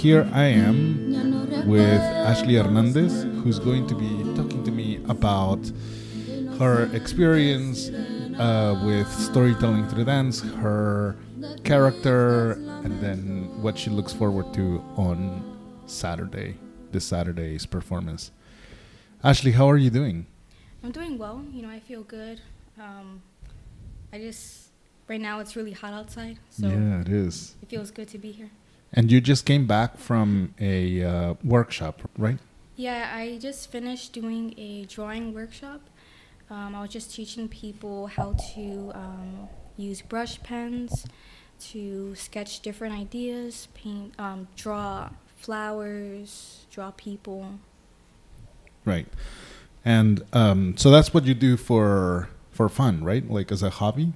Here I am with Ashley Hernandez, who's going to be talking to me about her experience uh, with storytelling through dance, her character, and then what she looks forward to on Saturday, this Saturday's performance. Ashley, how are you doing? I'm doing well. You know, I feel good. Um, I just right now it's really hot outside, so yeah, it is. It feels good to be here. And you just came back from a uh, workshop, right? Yeah, I just finished doing a drawing workshop. Um, I was just teaching people how to um, use brush pens to sketch different ideas, paint, um, draw flowers, draw people. Right, and um, so that's what you do for for fun, right? Like as a hobby.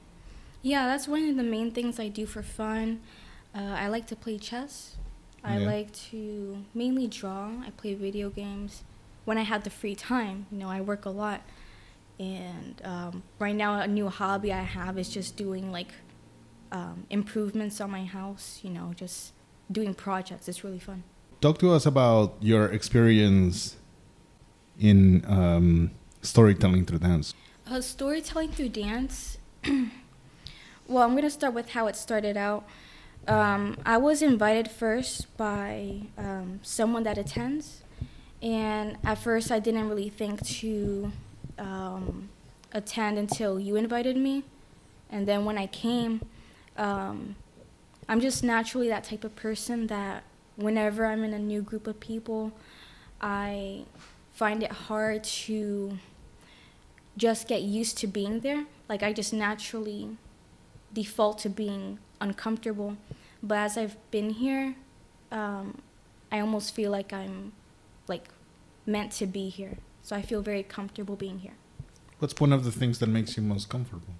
Yeah, that's one of the main things I do for fun. Uh, I like to play chess. I yeah. like to mainly draw. I play video games. When I have the free time, you know, I work a lot. And um, right now, a new hobby I have is just doing like um, improvements on my house, you know, just doing projects. It's really fun. Talk to us about your experience in um, storytelling through dance. Uh, storytelling through dance. well, I'm going to start with how it started out. Um, I was invited first by um, someone that attends, and at first I didn't really think to um, attend until you invited me. And then when I came, um, I'm just naturally that type of person that whenever I'm in a new group of people, I find it hard to just get used to being there. Like I just naturally default to being uncomfortable. But as I've been here, um, I almost feel like I'm like meant to be here. So I feel very comfortable being here. What's one of the things that makes you most comfortable?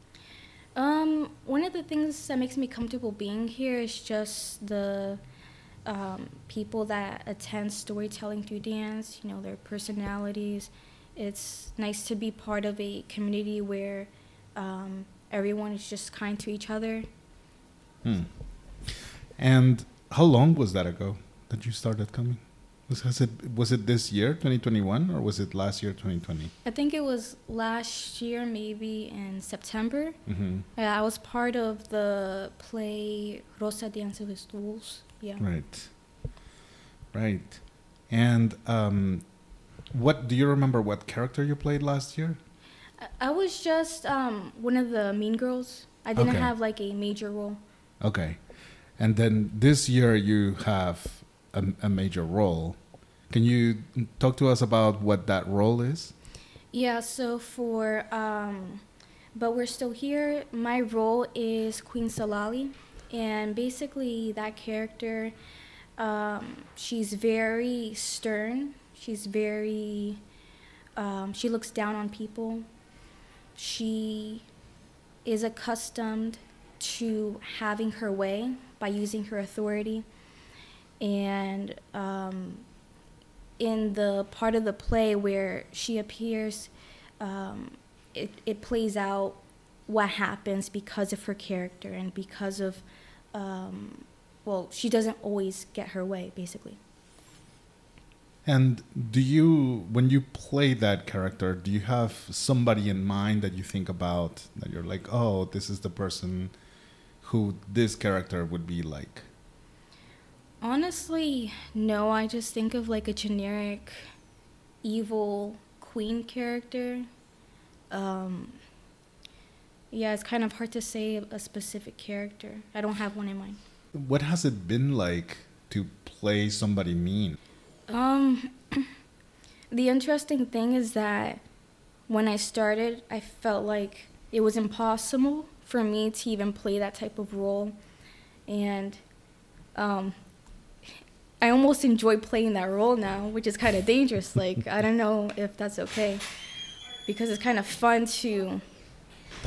Um, one of the things that makes me comfortable being here is just the um, people that attend storytelling through dance. You know, their personalities. It's nice to be part of a community where um, everyone is just kind to each other. Hmm. And how long was that ago that you started coming? Was, has it was it this year, 2021, or was it last year, 2020? I think it was last year, maybe in September. Mm-hmm. Yeah, I was part of the play Rosa de Stools. Yeah. Right. Right. And um, what do you remember? What character you played last year? I was just um, one of the mean girls. I didn't okay. have like a major role. Okay. And then this year you have a, a, major role. Can you talk to us about what that role is? Yeah, so for um, But We're Still Here, my role is Queen Salali. And basically, that character, um, she's very stern. She's very, um, she looks down on people. She is accustomed to having her way by using her authority. And um, in the part of the play where she appears, um, it, it plays out what happens because of her character and because of, um, well, she doesn't always get her way, basically. And do you, when you play that character, do you have somebody in mind that you think about that you're like, oh, this is the person who this character would be like? Honestly, no. I just think of like a generic evil queen character. Um, yeah, it's kind of hard to say a specific character. I don't have one in mind. What has it been like to play somebody mean? Um, the interesting thing is that when I started, I felt like it was impossible for me to even play that type of role. And um, I almost enjoy playing that role now, which is kind of dangerous. Like, I don't know if that's okay. Because it's kind of fun to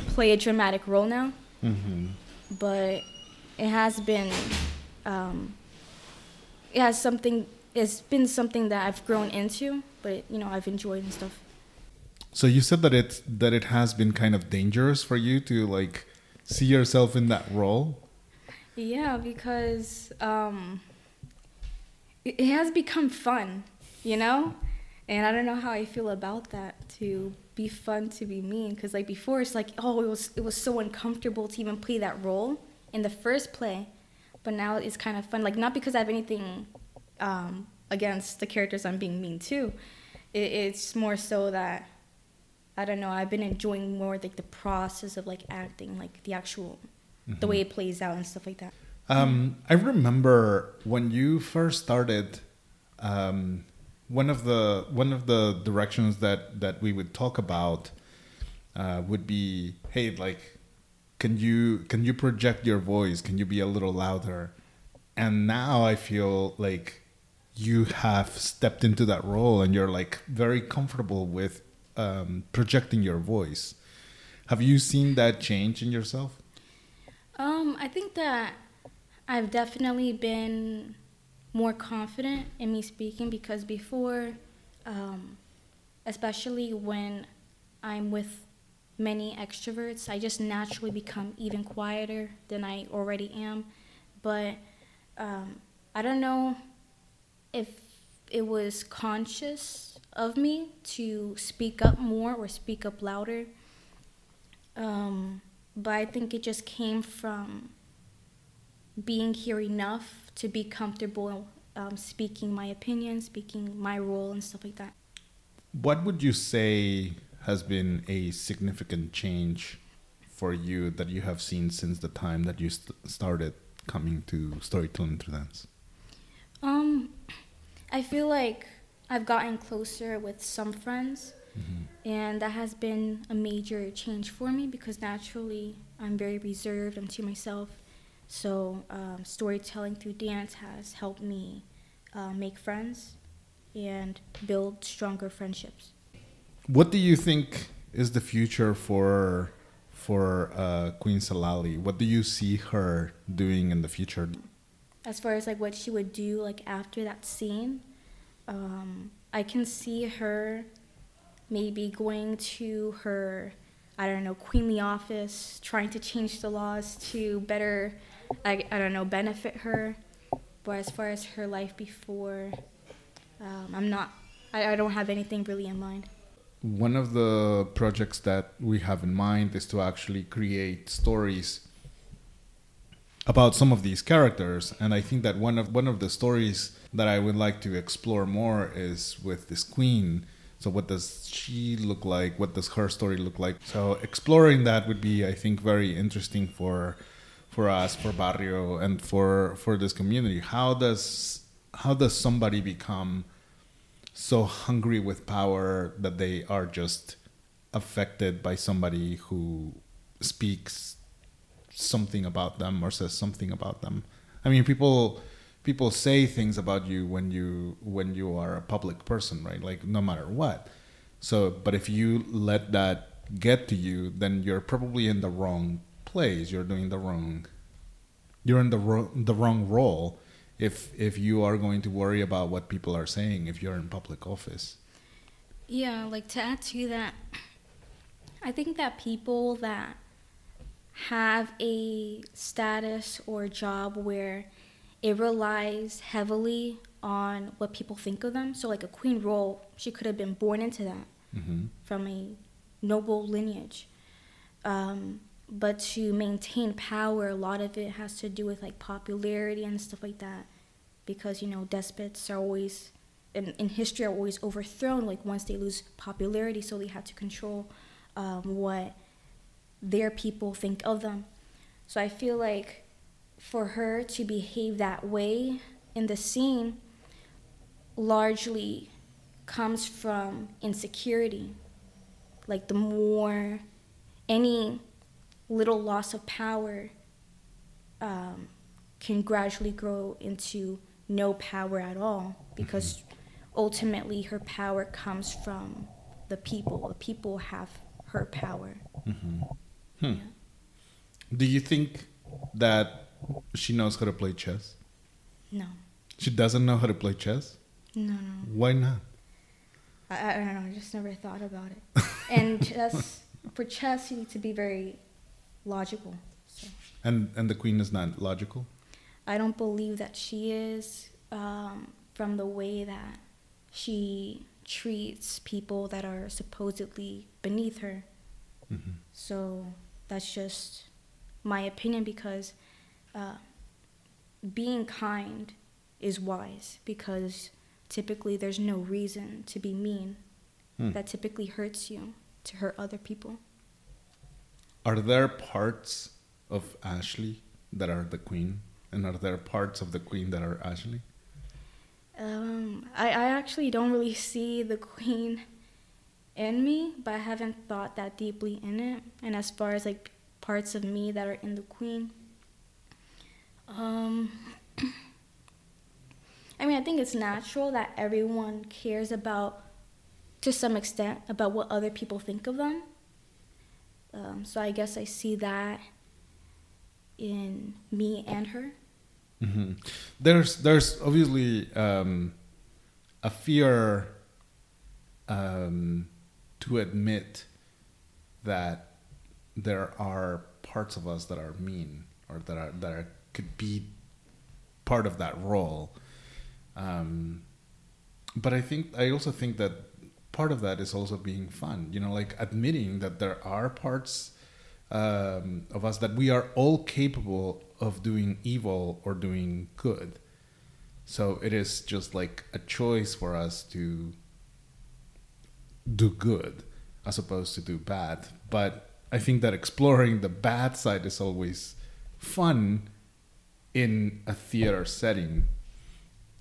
play a dramatic role now. Mm-hmm. But it has been, um, it has something, it's been something that I've grown into, but, you know, I've enjoyed and stuff. So you said that it that it has been kind of dangerous for you to like see yourself in that role? Yeah, because um, it has become fun, you know? And I don't know how I feel about that to be fun to be mean because like before it's like oh it was it was so uncomfortable to even play that role in the first play, but now it's kind of fun like not because I have anything um, against the characters I'm being mean to. It, it's more so that I don't know. I've been enjoying more like the process of like acting, like the actual, mm-hmm. the way it plays out and stuff like that. Um, I remember when you first started. Um, one of the one of the directions that that we would talk about uh, would be, hey, like, can you can you project your voice? Can you be a little louder? And now I feel like you have stepped into that role and you're like very comfortable with um, projecting your voice. Have you seen that change in yourself? Um, I think that I've definitely been more confident in me speaking because before, um, especially when I'm with many extroverts, I just naturally become even quieter than I already am. But um, I don't know if it was conscious of me to speak up more or speak up louder. Um, but I think it just came from being here enough to be comfortable um, speaking my opinion, speaking my role, and stuff like that. What would you say has been a significant change for you that you have seen since the time that you st- started coming to storytelling through dance? Um, I feel like I've gotten closer with some friends, mm-hmm. and that has been a major change for me because naturally I'm very reserved. I'm to myself, so um, storytelling through dance has helped me uh, make friends and build stronger friendships. What do you think is the future for for uh, Queen Salali? What do you see her doing in the future? As far as like what she would do like after that scene, um, I can see her maybe going to her I don't know queenly office, trying to change the laws to better I, I don't know, benefit her. But as far as her life before, um, I'm not, I, I don't have anything really in mind. One of the projects that we have in mind is to actually create stories about some of these characters and i think that one of one of the stories that i would like to explore more is with this queen. So what does she look like? What does her story look like? So exploring that would be i think very interesting for for us, for Barrio, and for for this community. How does how does somebody become so hungry with power that they are just affected by somebody who speaks something about them or says something about them? I mean, people people say things about you when you when you are a public person, right? Like no matter what. So, but if you let that get to you, then you're probably in the wrong place. you're doing the wrong you're in the ro- the wrong role if if you are going to worry about what people are saying if you're in public office. Yeah, like to add to that, I think that people that have a status or job where it relies heavily on what people think of them. So, like a queen role, she could have been born into that mm-hmm. from a noble lineage. Um, but to maintain power a lot of it has to do with like popularity and stuff like that because you know despots are always in, in history are always overthrown like once they lose popularity so they have to control um, what their people think of them so i feel like for her to behave that way in the scene largely comes from insecurity like the more any little loss of power um, can gradually grow into no power at all because mm-hmm. ultimately her power comes from the people. The people have her power. Mm-hmm. Hmm. Yeah. Do you think that she knows how to play chess? No. She doesn't know how to play chess? No, no. Why not? I, I don't know. I just never thought about it. and chess, for chess, you need to be very logical. So. And and the queen is not logical. I don't believe that she is. Um, from the way that she treats people that are supposedly beneath her. Mm-hmm. So that's just my opinion because uh, being kind is wise because typically there's no reason to be mean. Hmm. That typically hurts you to hurt other people. Are there parts of Ashley that are the queen? And are there parts of the queen that are Ashley? Um, I, I actually don't really see the queen in me, but I haven't thought that deeply in it. And as far as like parts of me that are in the queen, um, I mean, I think it's natural that everyone cares about, to some extent, about what other people think of them. Um, so I guess I see that in me and her. hmm There's there's obviously um, a fear um, to admit that there are parts of us that are mean or that are that are, could be part of that role. Um, but I think I also think that part of that is also being fun. You know, like admitting that there are parts um, of us that we are all capable of doing evil or doing good. So it is just like a choice for us to do good as opposed to do bad. But I think that exploring the bad side is always fun in a theater setting.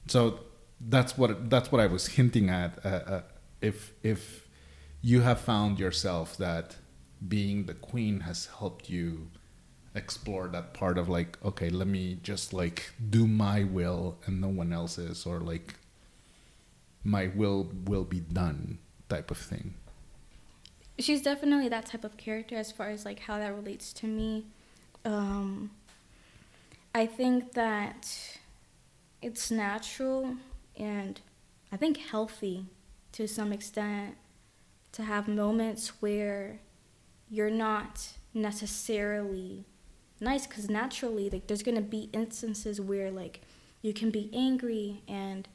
So that's what that's what I was hinting at. Uh, uh, if if you have found yourself that being the queen has helped you explore that part of like okay let me just like do my will and no one else's or like my will will be done type of thing. She's definitely that type of character as far as like how that relates to me. Um, i think that it's natural and i think healthy to some extent to have moments where you're not necessarily nice because naturally like there's gonna be instances where like you can be angry and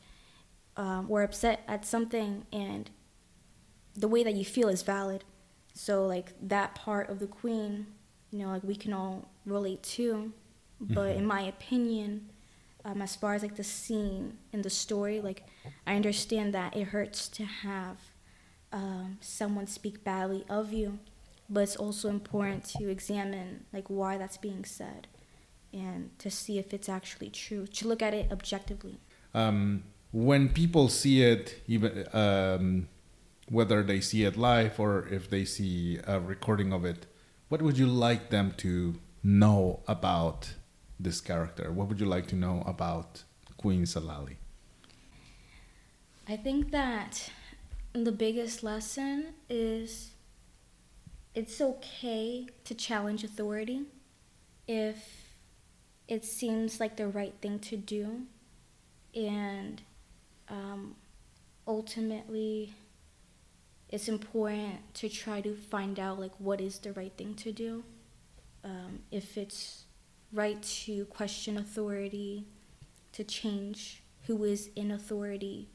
um, or upset at something and the way that you feel is valid. So like that part of the queen you know like we can all relate to. But Mhm. in my opinion um, as far as like the scene in the story like i understand that it hurts to have um, someone speak badly of you but it's also important to examine like why that's being said and to see if it's actually true to look at it objectively. Um, when people see it, even um, whether they see it live or if they see a recording of it, what would you like them to know about this character? What would you like to know about Queen Salali? I think that the biggest lesson is it's okay to challenge authority if it seems like the right thing to do. And um, ultimately, it's important to try to find out like what is the right thing to do. Um, if it's right to question authority, to change who is in authority,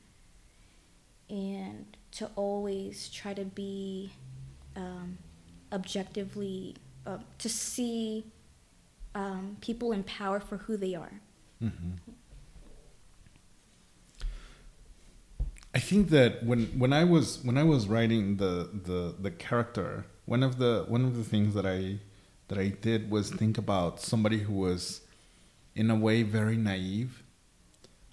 and to always try to be um, objectively uh, to see um, people in power for who they are. Mm-hmm. Think that when when I was when I was writing the the the character, one of the one of the things that I that I did was think about somebody who was in a way very naive.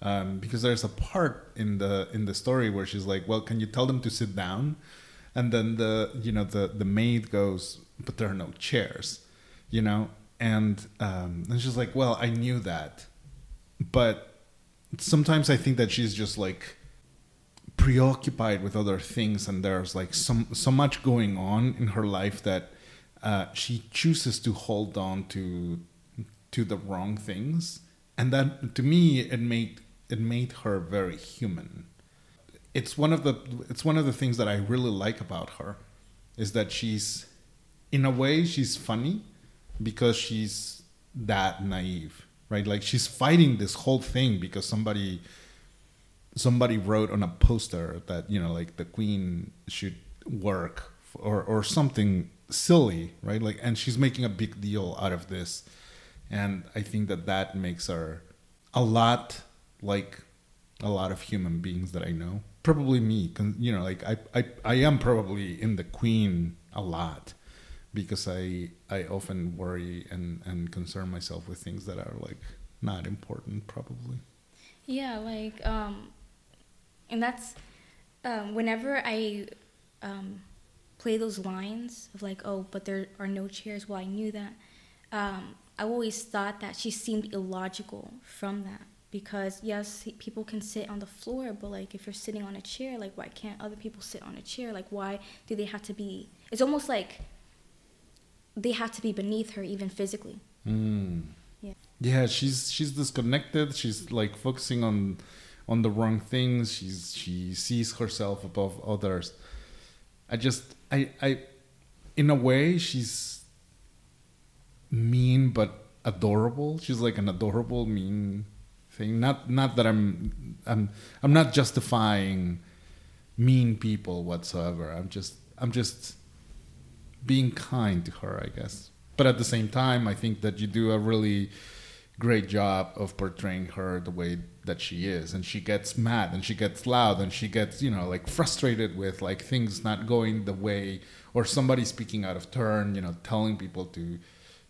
Um, because there's a part in the in the story where she's like, "Well, can you tell them to sit down?" And then the you know the the maid goes, "But there are no chairs," you know, and um, and she's like, "Well, I knew that," but sometimes I think that she's just like preoccupied with other things, and there's like some so much going on in her life that uh, she chooses to hold on to to the wrong things, and that to me it made it made her very human. It's one of the it's one of the things that I really like about her, is that she's in a way she's funny because she's that naive right like she's fighting this whole thing because somebody somebody wrote on a poster that you know like the queen should work or or something silly, right? Like, and she's making a big deal out of this, and I think that that makes her a lot like a lot of human beings that I know. Probably me, you know, like I I I am probably in the queen a lot because I I often worry and and concern myself with things that are like not important probably. Yeah, like um and that's um whenever I um play those lines of like, oh, but there are no chairs. Well, I knew that. Um, I always thought that she seemed illogical from that because yes, people can sit on the floor, but like if you're sitting on a chair, like why can't other people sit on a chair? Like why do they have to be? It's almost like they have to be beneath her even physically. Mm. Yeah. Yeah, she's she's disconnected. She's like focusing on on the wrong things. She's she sees herself above others. I just I, I, in a way, she's mean but adorable. She's like an adorable mean thing. Not not that I'm I'm I'm not justifying mean people whatsoever. I'm just I'm just being kind to her, I guess. But at the same time, I think that you do a really great job of portraying her the way that she is. And she gets mad and she gets loud and she gets you know like frustrated with like things not going the way or somebody speaking out of turn you know telling people to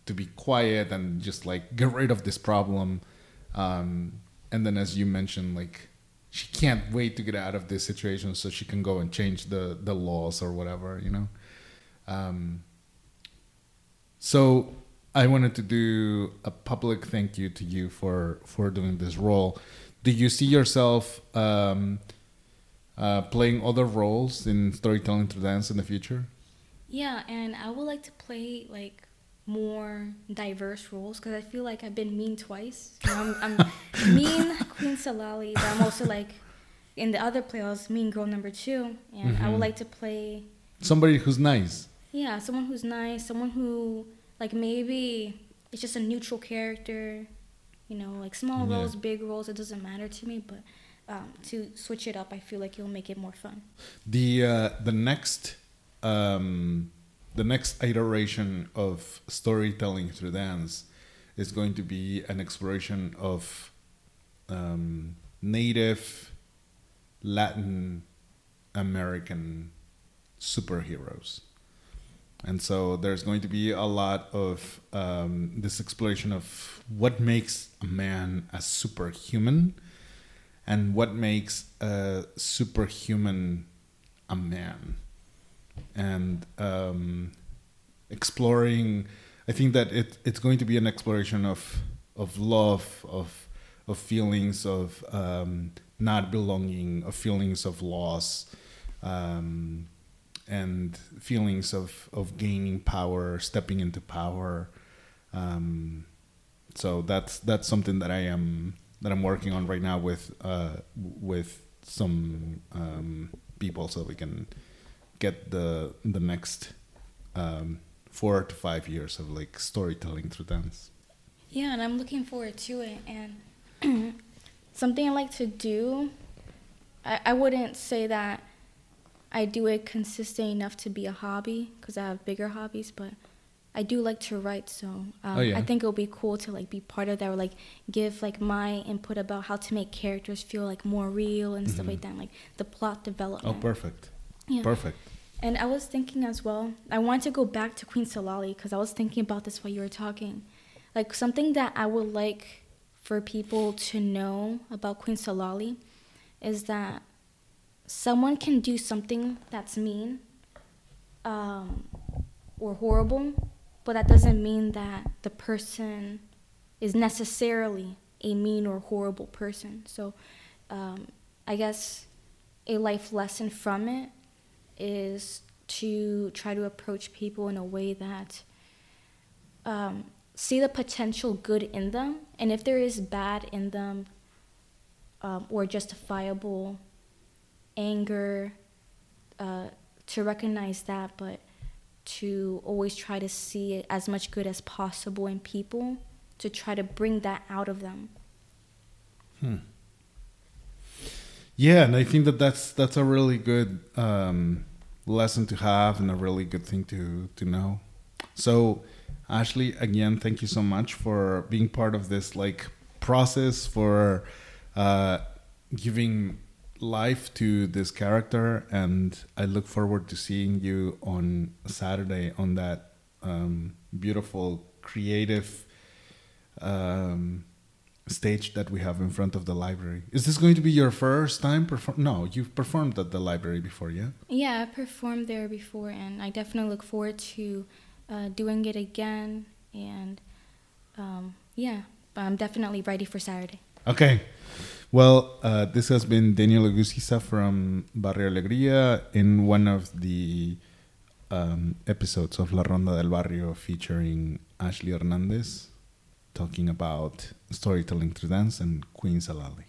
to be quiet and just like get rid of this problem. Um, and then as you mentioned like she can't wait to get out of this situation so she can go and change the the laws or whatever you know? Um, so I wanted to do a public thank you to you for for doing this role. Do you see yourself um, uh, playing other roles in storytelling through dance in the future? Yeah, and I would like to play like more diverse roles because I feel like I've been mean twice. You know, I'm, I'm mean Queen Salali, but I'm also like in the other play I was mean girl number two, and mm-hmm. I would mm-hmm. like to play somebody who's nice. Yeah, someone who's nice, someone who like maybe it's just a neutral character you know like small yeah. roles big roles it doesn't matter to me but um, to switch it up i feel like it'll make it more fun the uh, the next um, the next iteration of storytelling through dance is going to be an exploration of um, native latin american superheroes and so there's going to be a lot of um, this exploration of what makes a man a superhuman and what makes a superhuman a man. And um, exploring i think that it, it's going to be an exploration of of love of of feelings of um, not belonging of feelings of loss um, and feelings of of gaining power, stepping into power. Um, so that's that's something that I am that I'm working on right now with uh, with some um, people, so we can get the the next um, four to five years of like storytelling through dance. Yeah, and I'm looking forward to it. And something I like to do, I, I wouldn't say that I do it consistent enough to be a hobby because I have bigger hobbies, but I do like to write. So um, oh, yeah. I think it'll be cool to like be part of that or like give like my input about how to make characters feel like more real and mm-hmm. stuff like that, like the plot development. Oh, perfect. Yeah. Perfect. And I was thinking as well. I want to go back to Queen Salali because I was thinking about this while you were talking. Like something that I would like for people to know about Queen Salali is that someone can do something that's mean um, or horrible, but that doesn't mean that the person is necessarily a mean or horrible person. So um, I guess a life lesson from it is to try to approach people in a way that um, see the potential good in them, and if there is bad in them um, or justifiable anger, uh, to recognize that, but to always try to see as much good as possible in people, to try to bring that out of them. Hmm. Yeah, and I think that that's that's a really good um, lesson to have and a really good thing to to know. So, Ashley, again, thank you so much for being part of this like process for uh, giving life to this character, and I look forward to seeing you on Saturday on that um, beautiful, creative um, stage that we have in front of the library. Is this going to be your first time perform? No, you've performed at the library before, yeah? Yeah, I performed there before, and I definitely look forward to uh, doing it again. And um, yeah, I'm definitely ready for Saturday. Okay. Well, uh, this has been Daniel Egusquiza from Barrio Alegría in one of the um, episodes of La Ronda del Barrio featuring Ashley Hernandez talking about storytelling through dance and Queen Salali.